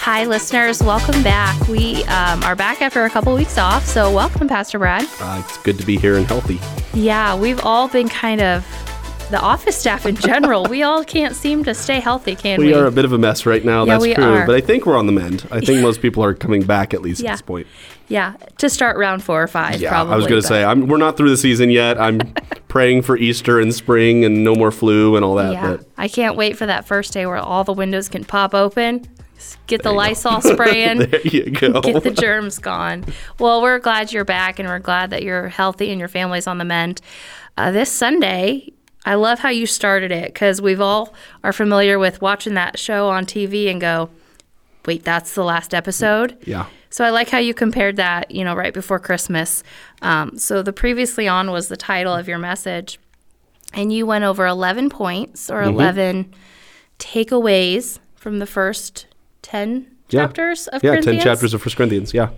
Hi, listeners. Welcome back. We um, are back after a couple weeks off. So, welcome, Pastor Brad. Uh, it's good to be here and healthy. Yeah, we've all been kind of the office staff in general. we all can't seem to stay healthy, can we? We are a bit of a mess right now. Yeah, that's true. are. But I think we're on the mend. I think most people are coming back at least Yeah. at this point. yeah, to start round four or five, Yeah, probably. I was going to say I'm, we're not through the season yet. I'm praying for Easter and spring and no more flu and all that. Yeah, But I can't wait for that first day where all the windows can pop open. Get the Lysol spray in. there you go. get the germs gone. Well, we're glad you're back and we're glad that you're healthy and your family's on the mend. Uh, this Sunday, I love how you started it because we've all are familiar with watching that show on TV and go, wait, that's the last episode? yeah. So I like how you compared that, you know, right before Christmas. Um, so the previously on was the title of your message, and you went over 11 points or Mm-hmm. 11 takeaways from the first 10 Yeah. chapters of Yeah, Corinthians 10 chapters of First Corinthians. Yeah.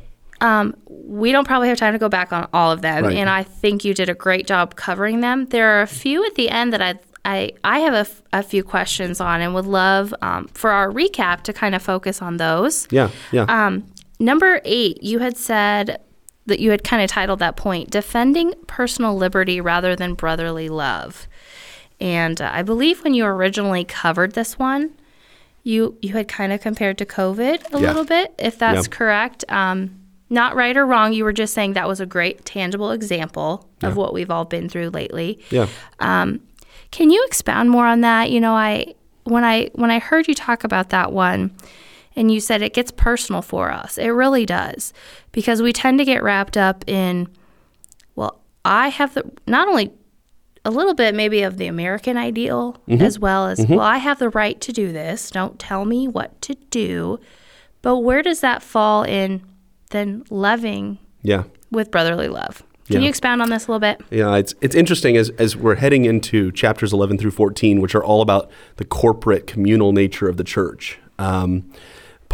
we don't probably have time to go back on all of them, Right. and I think you did a great job covering them. There are a few at the end that I I, I have a, f- a few questions on, and would love um, for our recap to kind of focus on those. Yeah. Yeah. Um, number eight, you had said that you had kind of titled that point "Defending Personal Liberty Rather Than Brotherly Love," and uh, I believe when you originally covered this one, you you had kind of compared to COVID a Yeah. little bit, if that's Yeah. correct. Um, not right or wrong. You were just saying that was a great tangible example of what we've all been through lately. yeah. Can you expound more on that? You know, I when I when I heard you talk about that one and you said it gets personal for us. It really does. Because we tend to get wrapped up in well, I have the not only a little bit maybe of the American ideal as well as well, I have the right to do this. Don't tell me what to do. But where does that fall in then loving Yeah. with brotherly love? Can Yeah. you expound on this a little bit? Yeah, it's it's interesting as as we're heading into chapters eleven through fourteen, which are all about the corporate communal nature of the church. Um,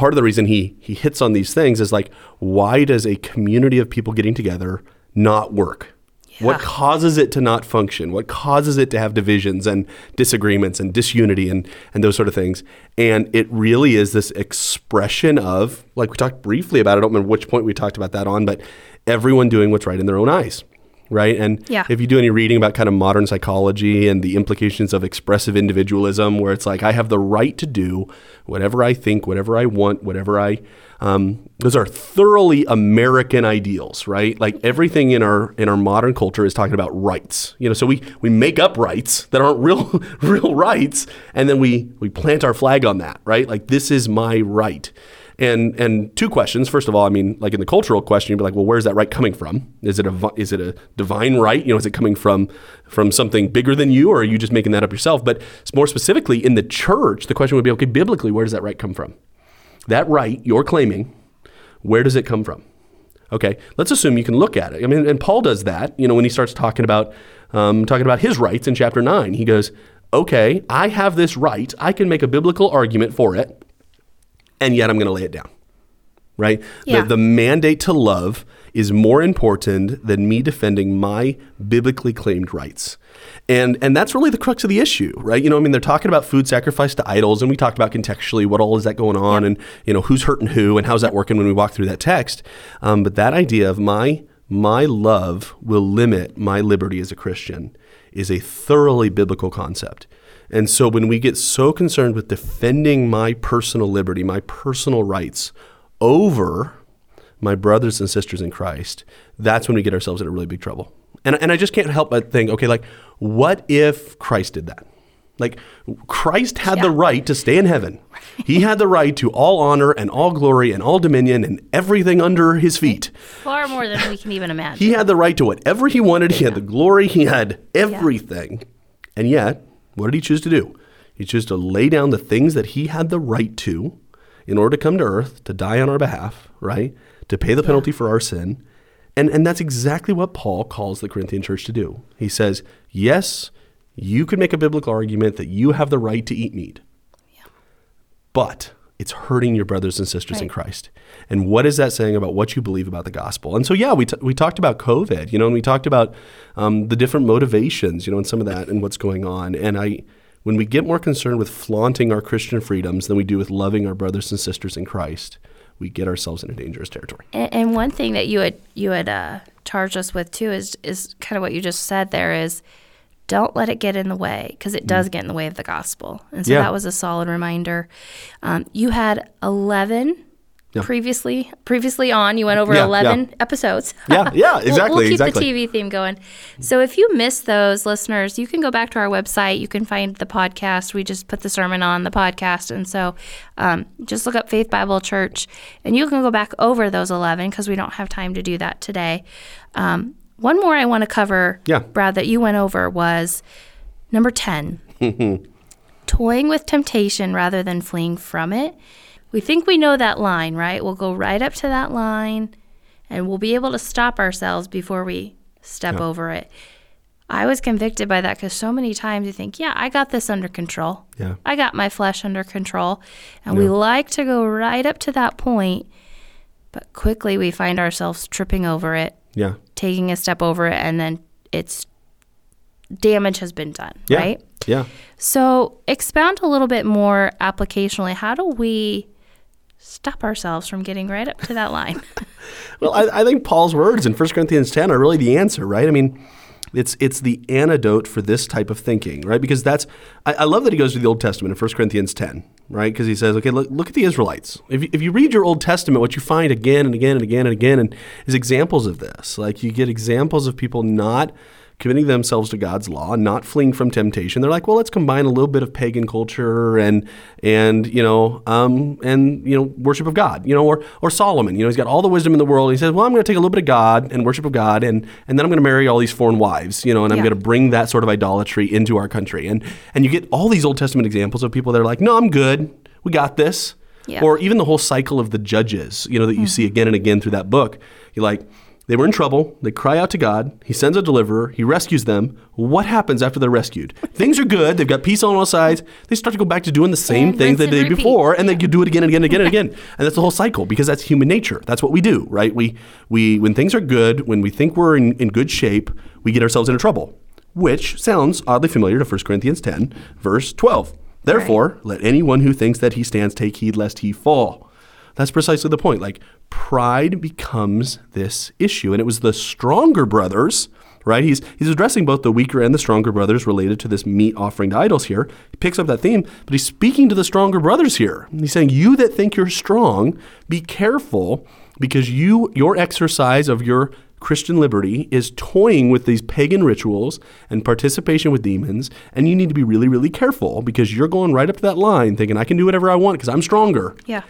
part of the reason he he hits on these things is like, why does a community of people getting together not work? What causes it to not function? What causes it to have divisions and disagreements and disunity and and those sort of things? And it really is this expression of, like we talked briefly about. I don't remember which point we talked about that on, but everyone doing what's right in their own eyes, right? And Yeah. if you do any reading about kind of modern psychology and the implications of expressive individualism, where it's like I have the right to do whatever I think, whatever I want, whatever I, um, those are thoroughly American ideals, right? Like everything in our in our modern culture is talking about rights. You know, so we we make up rights that aren't real real rights, and then we we plant our flag on that, right? Like this is my right. And and two questions. First of all, I mean, like in the cultural question, you'd be like, well, where's that right coming from? Is it a is it a divine right? You know, is it coming from from something bigger than you, or are you just making that up yourself? But more specifically, in the church, the question would be, okay, biblically, where does that right come from? That right you're claiming, where does it come from? Okay, let's assume you can look at it. I mean, and Paul does that. You know, when he starts talking about um, talking about his rights in chapter nine, he goes, "Okay, I have this right. I can make a biblical argument for it, and yet I'm going to lay it down." Right? Yeah. The, the mandate to love is more important than me defending my biblically claimed rights. And and that's really the crux of the issue, right? You know, I mean, they're talking about food sacrifice to idols, and we talked about contextually what all is that going on, and you know who's hurting who, and how's that working when we walk through that text. Um, but that idea of my my love will limit my liberty as a Christian is a thoroughly biblical concept. And so when we get so concerned with defending my personal liberty, my personal rights over my brothers and sisters in Christ, that's when we get ourselves into really big trouble. And, and I just can't help but think, okay, like, what if Christ did that? Like, Christ had the right to stay in heaven. He had the right to all honor and all glory and all dominion and everything under his feet. Far more than we can even imagine. He had the right to whatever he wanted. He had the glory. He had everything. And yet, what did he choose to do? He chose to lay down the things that he had the right to in order to come to earth, to die on our behalf, right? To pay the penalty for our sin. And, and that's exactly what Paul calls the Corinthian church to do. He says, yes, you could make a biblical argument that you have the right to eat meat, but it's hurting your brothers and sisters in Christ. And what is that saying about what you believe about the gospel? And so, yeah, we, t- we talked about COVID, you know, and we talked about um, the different motivations, you know, and some of that and what's going on. And I when we get more concerned with flaunting our Christian freedoms than we do with loving our brothers and sisters in Christ, we get ourselves in a dangerous territory. And, and one thing that you had you had uh, charged us with too is is kind of what you just said. There is, don't let it get in the way because it does get in the way of the gospel. And so Mm. Yeah. that was a solid reminder. Um, you had eleven. Yeah. Previously, previously on, you went over Yeah, eleven yeah. episodes. Yeah, yeah, We'll- exactly, We'll, keep exactly. the TV theme going. So if you missed those, listeners, you can go back to our website. You can find the podcast. We just put the sermon on the podcast, and so um, just look up Faith Bible Church, and you can go back over those eleven because we don't have time to do that today. Um, one more I want to cover, Yeah. Brad, that you went over was number ten toying with temptation rather than fleeing from it. We think we know that line, right? We'll go right up to that line and we'll be able to stop ourselves before we step over it. I was convicted by that because so many times you think, yeah, I got this under control. Yeah. I got my flesh under control. And we like to go right up to that point, but quickly we find ourselves tripping over it, Yeah. Taking a step over it, and then it's damage has been done, Yeah. right? Yeah. So, expound a little bit more applicationally. How do we stop ourselves from getting right up to that line? Well, I, I think Paul's words in 1 Corinthians 10 are really the answer, right? I mean, it's it's the antidote for this type of thinking, right? Because that's I, I love that he goes to the Old Testament in 1 Corinthians 10, right? Because he says, okay, look, look at the Israelites. If you, if you read your Old Testament, what you find again and again and again and again and is examples of this. Like you get examples of people not committing themselves to God's law, not fleeing from temptation. They're like, well, let's combine a little bit of pagan culture and and you know um, and you know worship of God, you know, or or Solomon, you know, he's got all the wisdom in the world. He says, well, I'm going to take a little bit of God and worship of God, and and then I'm going to marry all these foreign wives, you know, and I'm Yeah. going to bring that sort of idolatry into our country. And and you get all these Old Testament examples of people that are like, no, I'm good, we got this. Yeah. Or even the whole cycle of the judges, you know, that you see again and again through that book. You're like, they were in trouble. They cry out to God. He sends a deliverer. He rescues them. What happens after they're rescued? Things are good. They've got peace on all sides. They start to go back to doing the same And things they did repeat. before, and they could do it again and again and again and again. And that's the whole cycle because that's human nature. That's what we do, right? We, we when things are good, when we think we're in, in good shape, we get ourselves into trouble, which sounds oddly familiar to 1 Corinthians 10, verse 12. Therefore, let anyone who thinks that he stands take heed lest he fall. That's precisely the point. Like pride becomes this issue, and it was the stronger brothers, right? He's he's addressing both the weaker and the stronger brothers related to this meat offering to idols here. He picks up that theme, but he's speaking to the stronger brothers here. He's saying, "You that think you're strong, be careful, because you your exercise of your Christian liberty is toying with these pagan rituals and participation with demons, and you need to be really, really careful because you're going right up to that line thinking, I can do whatever I want because I'm stronger yeah.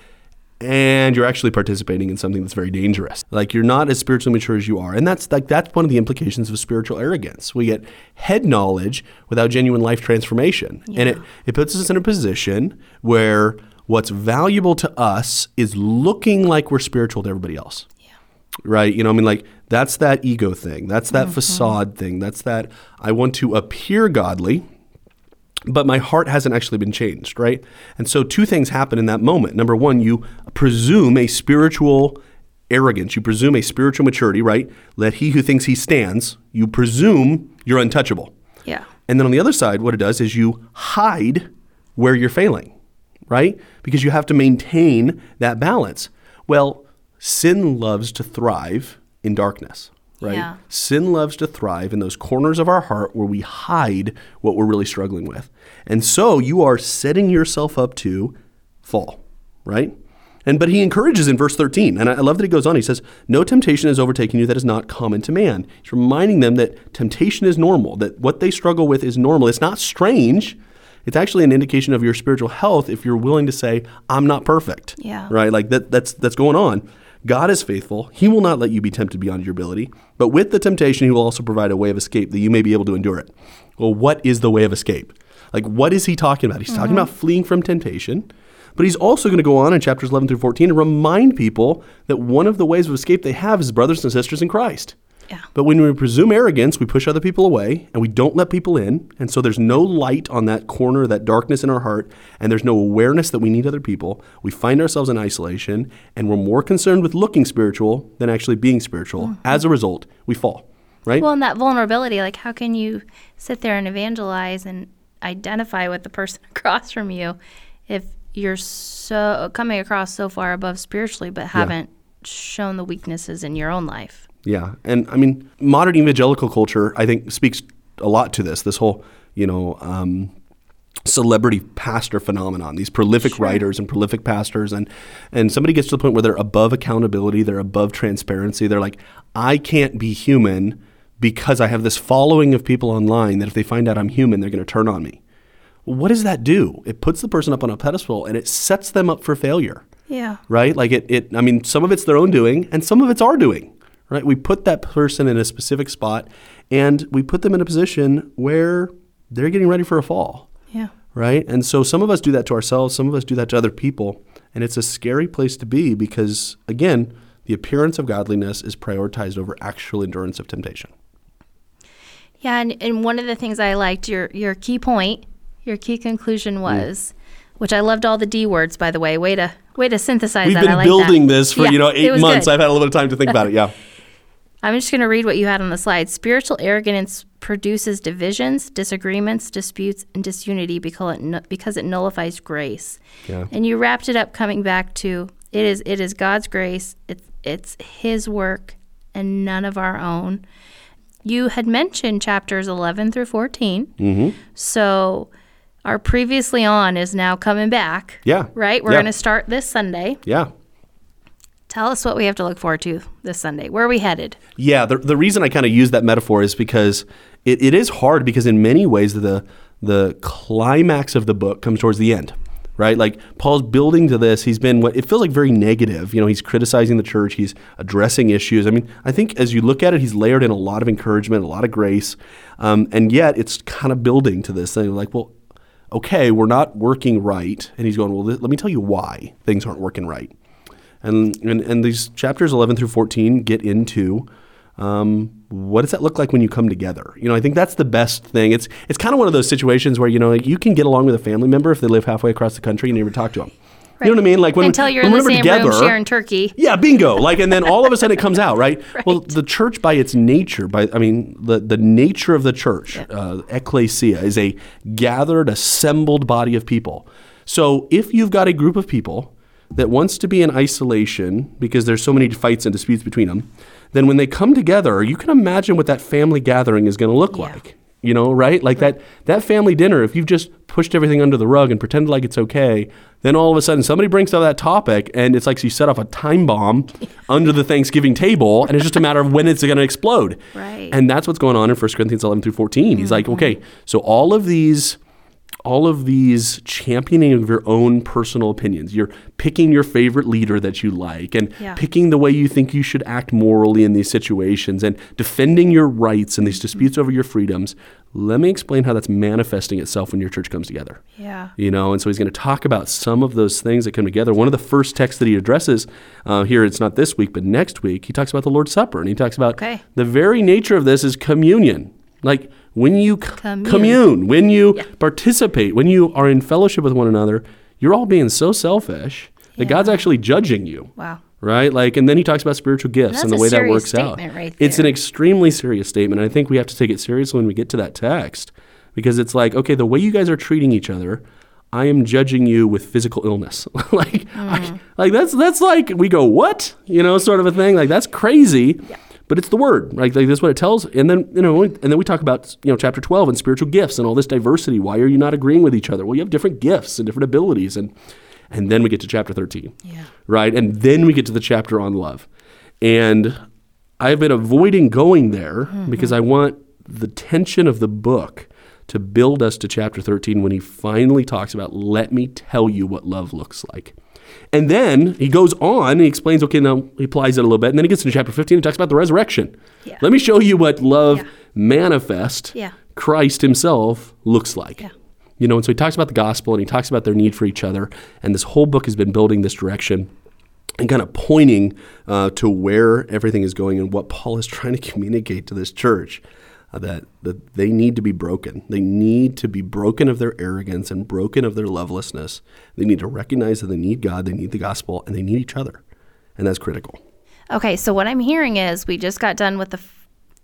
And you're actually participating in something that's very dangerous. Like you're not as spiritually mature as you are. And that's like that's one of the implications of spiritual arrogance. We get head knowledge without genuine life transformation. And it, it puts us in a position where what's valuable to us is looking like we're spiritual to everybody else. Yeah. Right? You know, I mean like that's that ego thing. That's that mm-hmm. facade thing. That's that I want to appear godly but my heart hasn't actually been changed, right? And so two things happen in that moment. Number one, you presume a spiritual arrogance, you presume a spiritual maturity, right? Let he who thinks he stands, you presume you're untouchable. Yeah. And then on the other side, what it does is you hide where you're failing, right? Because you have to maintain that balance. Well, sin loves to thrive in darkness, right? Yeah. Sin loves to thrive in those corners of our heart where we hide what we're really struggling with. And so you are setting yourself up to fall, right? And but he encourages in verse 13, and I love that he goes on. He says, No temptation has overtaken you that is not common to man. He's reminding them that temptation is normal, that what they struggle with is normal. It's not strange. It's actually an indication of your spiritual health if you're willing to say, I'm not perfect. Yeah. Right? Like that that's that's going on. God is faithful. He will not let you be tempted beyond your ability. But with the temptation, he will also provide a way of escape that you may be able to endure it. Well, what is the way of escape? Like, what is he talking about? He's talking mm-hmm. about fleeing from temptation. But he's also going to go on in chapters 11 through 14 and remind people that one of the ways of escape they have is brothers and sisters in Christ. Yeah. But when we presume arrogance, we push other people away and we don't let people in. And so there's no light on that corner, that darkness in our heart, and there's no awareness that we need other people. We find ourselves in isolation and we're more concerned with looking spiritual than actually being spiritual. Mm-hmm. As a result, we fall, right? Well, and that vulnerability, like how can you sit there and evangelize and identify with the person across from you if you're so coming across so far above spiritually but haven't shown the weaknesses in your own life. Yeah, and I mean, modern evangelical culture, I think, speaks a lot to this. This whole, you know, um, celebrity pastor phenomenon. These prolific Sure. writers and prolific pastors, and and somebody gets to the point where they're above accountability, they're above transparency. They're like, I can't be human because I have this following of people online that if they find out I'm human, they're going to turn on me. What does that do? It puts the person up on a pedestal and it sets them up for failure Yeah. right? Like it, it, I mean, some of it's their own doing and some of it's our doing, right? We put that person in a specific spot and we put them in a position where they're getting ready for a fall, Yeah. right? And so some of us do that to ourselves, some of us do that to other people. And it's a scary place to be because, again, the appearance of godliness is prioritized over actual endurance of temptation. Yeah, and, and one of the things I liked your your key point, your key conclusion mm. was, which I loved all the D words by the way. Way to way to synthesize We've that. I been like building that. this for, Yeah, you know, eight months. good. I've had a little bit of time to think about it. Yeah. I'm just going to read what you had on the slide. Spiritual arrogance produces divisions, disagreements, disputes, and disunity because it, because it nullifies grace. Yeah. And you wrapped it up coming back to it is it is God's grace. It's it's His work and none of our own. You had mentioned chapters 11 through 14. Mm-hmm. So our previously on is now coming back. Yeah. Right? We're Yeah. going to start this Sunday. Yeah. Tell us what we have to look forward to this Sunday. Where are we headed? Yeah, the, the reason I kind of use that metaphor is because it, it is hard because in many ways the the climax of the book comes towards the end, right? Like Paul's building to this. He's been what it feels like very negative. You know, he's criticizing the church. He's addressing issues. I mean, I think as you look at it, he's layered in a lot of encouragement, a lot of grace, um, and yet it's kind of building to this thing. Like, well, okay, we're not working right, and he's going, well, let me tell you why things aren't working right. And, and, and these chapters 11 through 14 get into um, what does that look like when you come together? You know, I think that's the best thing. It's it's kind of one of those situations where you know you can get along with a family member if they live halfway across the country and you never talk to them. You know what I mean? Like when Until you're when in the same together, room sharing turkey. yeah, bingo. Like, and then all of a sudden it comes out, right? Well, the church, by its nature, by I mean, the the nature of the church, uh, ecclesia, is a gathered, assembled body of people. So, if you've got a group of people that wants to be in isolation because there's so many fights and disputes between them, then when they come together, you can imagine what that family gathering is going to look Yeah. like. You know, right? Like that that family dinner. If you've just pushed everything under the rug and pretended like it's okay, then all of a sudden somebody brings up that topic, and it's like you set off a time bomb under the Thanksgiving table, and it's just a matter of when it's going to explode. Right. And that's what's going on in 1 Corinthians 11 through 14. He's like, mm-hmm. okay, so all of these all of these championing of your own personal opinions. You're picking your favorite leader that you like and Yeah. picking the way you think you should act morally in these situations and defending your rights and these disputes over your freedoms. Let me explain how that's manifesting itself when your church comes together. Yeah. You know, and so he's going to talk about some of those things that come together. One of the first texts that he addresses uh, here, it's not this week, but next week, he talks about the Lord's Supper. And he talks about Okay. the very nature of this is communion. Like when you c- Commune. commune, when you Yeah. participate, when you are in fellowship with one another, you're all being so selfish that God's actually judging you. Wow. Right? Like, and then he talks about spiritual gifts and, that's the way that works out. right It's an extremely serious statement. And I think we have to take it seriously when we get to that text because it's like, okay, the way you guys are treating each other, I am judging you with physical illness. like, I- Mm. like that's that's like we go what you know sort of a thing. Like that's crazy. But it's the word, right? Like that's what it tells. And then you know, and then we talk about you know chapter twelve and spiritual gifts and all this diversity. Why are you not agreeing with each other? Well, you have different gifts and different abilities, and and then we get to chapter thirteen, Yeah. right? And then we get to the chapter on love, and I've been avoiding going there mm-hmm. because I want the tension of the book to build us to chapter 13 when he finally talks about, let me tell you what love looks like. And then he goes on and he explains, okay, now he applies it a little bit. And then he gets into chapter 15 and talks about the resurrection. Yeah. Let me show you what love Yeah. manifest Yeah. Christ himself looks like. You know, and so he talks about the gospel and he talks about their need for each other. And this whole book has been building this direction and kind of pointing uh, to where everything is going and what Paul is trying to communicate to this church. That, that they need to be broken. They need to be broken of their arrogance and broken of their lovelessness. They need to recognize that they need God, they need the gospel, and they need each other. And that's critical. Okay, so what I'm hearing is we just got done with the.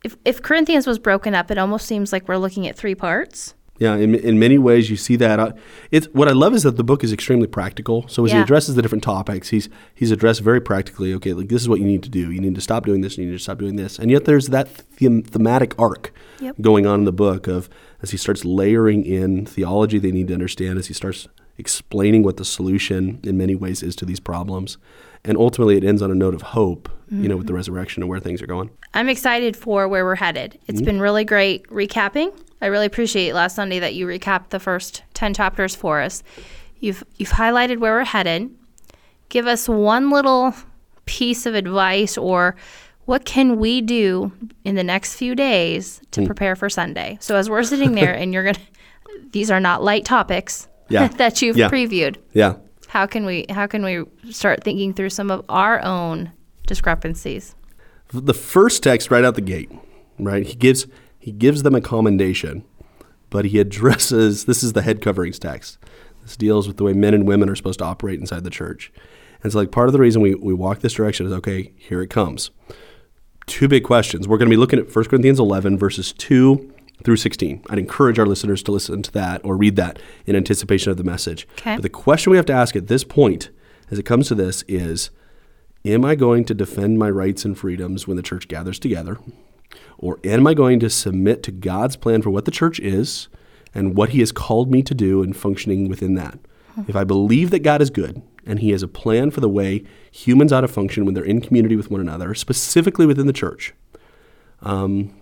If, if Corinthians was broken up, it almost seems like we're looking at three parts. Yeah, in, in many ways, you see that. Uh, it's what I love is that the book is extremely practical. So as he addresses the different topics, he's he's addressed very practically. Okay, like this is what you need to do. You need to stop doing this. You need to stop doing this. And yet there's that them- thematic arc Yep. going on in the book of as he starts layering in theology they need to understand. As he starts explaining what the solution in many ways is to these problems, and ultimately it ends on a note of hope. You know, with the resurrection and where things are going. I'm excited for where we're headed. It's been really great recapping. I really appreciate last Sunday that you recapped the first 10 chapters for us. You've you've highlighted where we're headed. Give us one little piece of advice or what can we do in the next few days to hmm. prepare for Sunday? So as we're sitting there and you're going to these are not light topics Yeah. that you've Yeah. previewed. Yeah. How can we how can we start thinking through some of our own discrepancies? the first text right out the gate, right? He gives he gives them a commendation, but he addresses this is the head coverings text. This deals with the way men and women are supposed to operate inside the church. And so like part of the reason we, we walk this direction is okay, here it comes. Two big questions. We're going to be looking at 1 Corinthians 11 verses 2 through 16. I'd encourage our listeners to listen to that or read that in anticipation of the message. Okay. But the question we have to ask at this point as it comes to this is Am I going to defend my rights and freedoms when the church gathers together? Or am I going to submit to God's plan for what the church is and what He has called me to do and functioning within that? If I believe that God is good and He has a plan for the way humans ought to function when they're in community with one another, specifically within the church, um,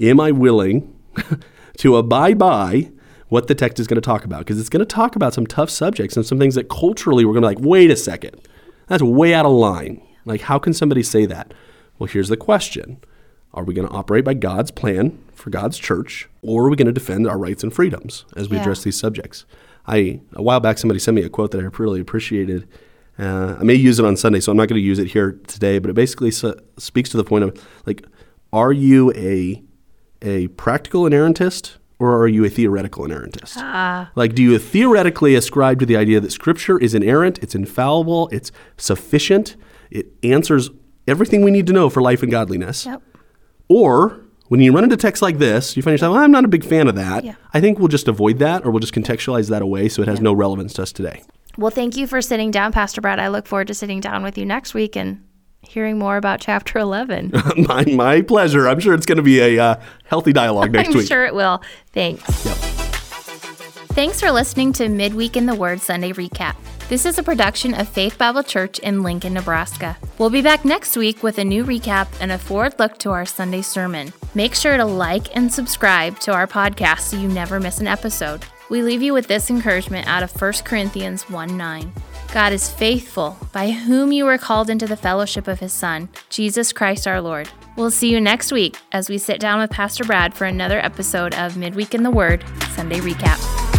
am I willing to abide by what the text is going to talk about? Because it's going to talk about some tough subjects and some things that culturally we're going to be like, wait a second, that's way out of line. Like, how can somebody say that? Well, here's the question Are we going to operate by God's plan for God's church, or are we going to defend our rights and freedoms as we Yeah. address these subjects? I a while back somebody sent me a quote that I really appreciated. Uh, I may use it on Sunday, so I'm not going to use it here today. But it basically speaks to the point of like, are you a a practical inerrantist or are you a theoretical inerrantist? Like, do you theoretically ascribe to the idea that Scripture is inerrant, it's infallible, it's sufficient, it answers everything we need to know for life and godliness? Yep. Or when you run into texts like this, you find yourself, well, I'm not a big fan of that. Yeah. I think we'll just avoid that or we'll just contextualize that away so it has no relevance to us today. Well, thank you for sitting down, Pastor Brad. I look forward to sitting down with you next week and hearing more about chapter 11. my, my pleasure. I'm sure it's going to be a uh, healthy dialogue next I'm week. sure it will. Thanks. Thanks for listening to Midweek in the Word Sunday Recap. This is a production of Faith Bible Church in Lincoln, Nebraska. We'll be back next week with a new recap and a forward look to our Sunday sermon. Make sure to like and subscribe to our podcast so you never miss an episode. We leave you with this encouragement out of 1 Corinthians 1 9. God is faithful, by whom you were called into the fellowship of his Son, Jesus Christ our Lord. We'll see you next week as we sit down with Pastor Brad for another episode of Midweek in the Word Sunday Recap.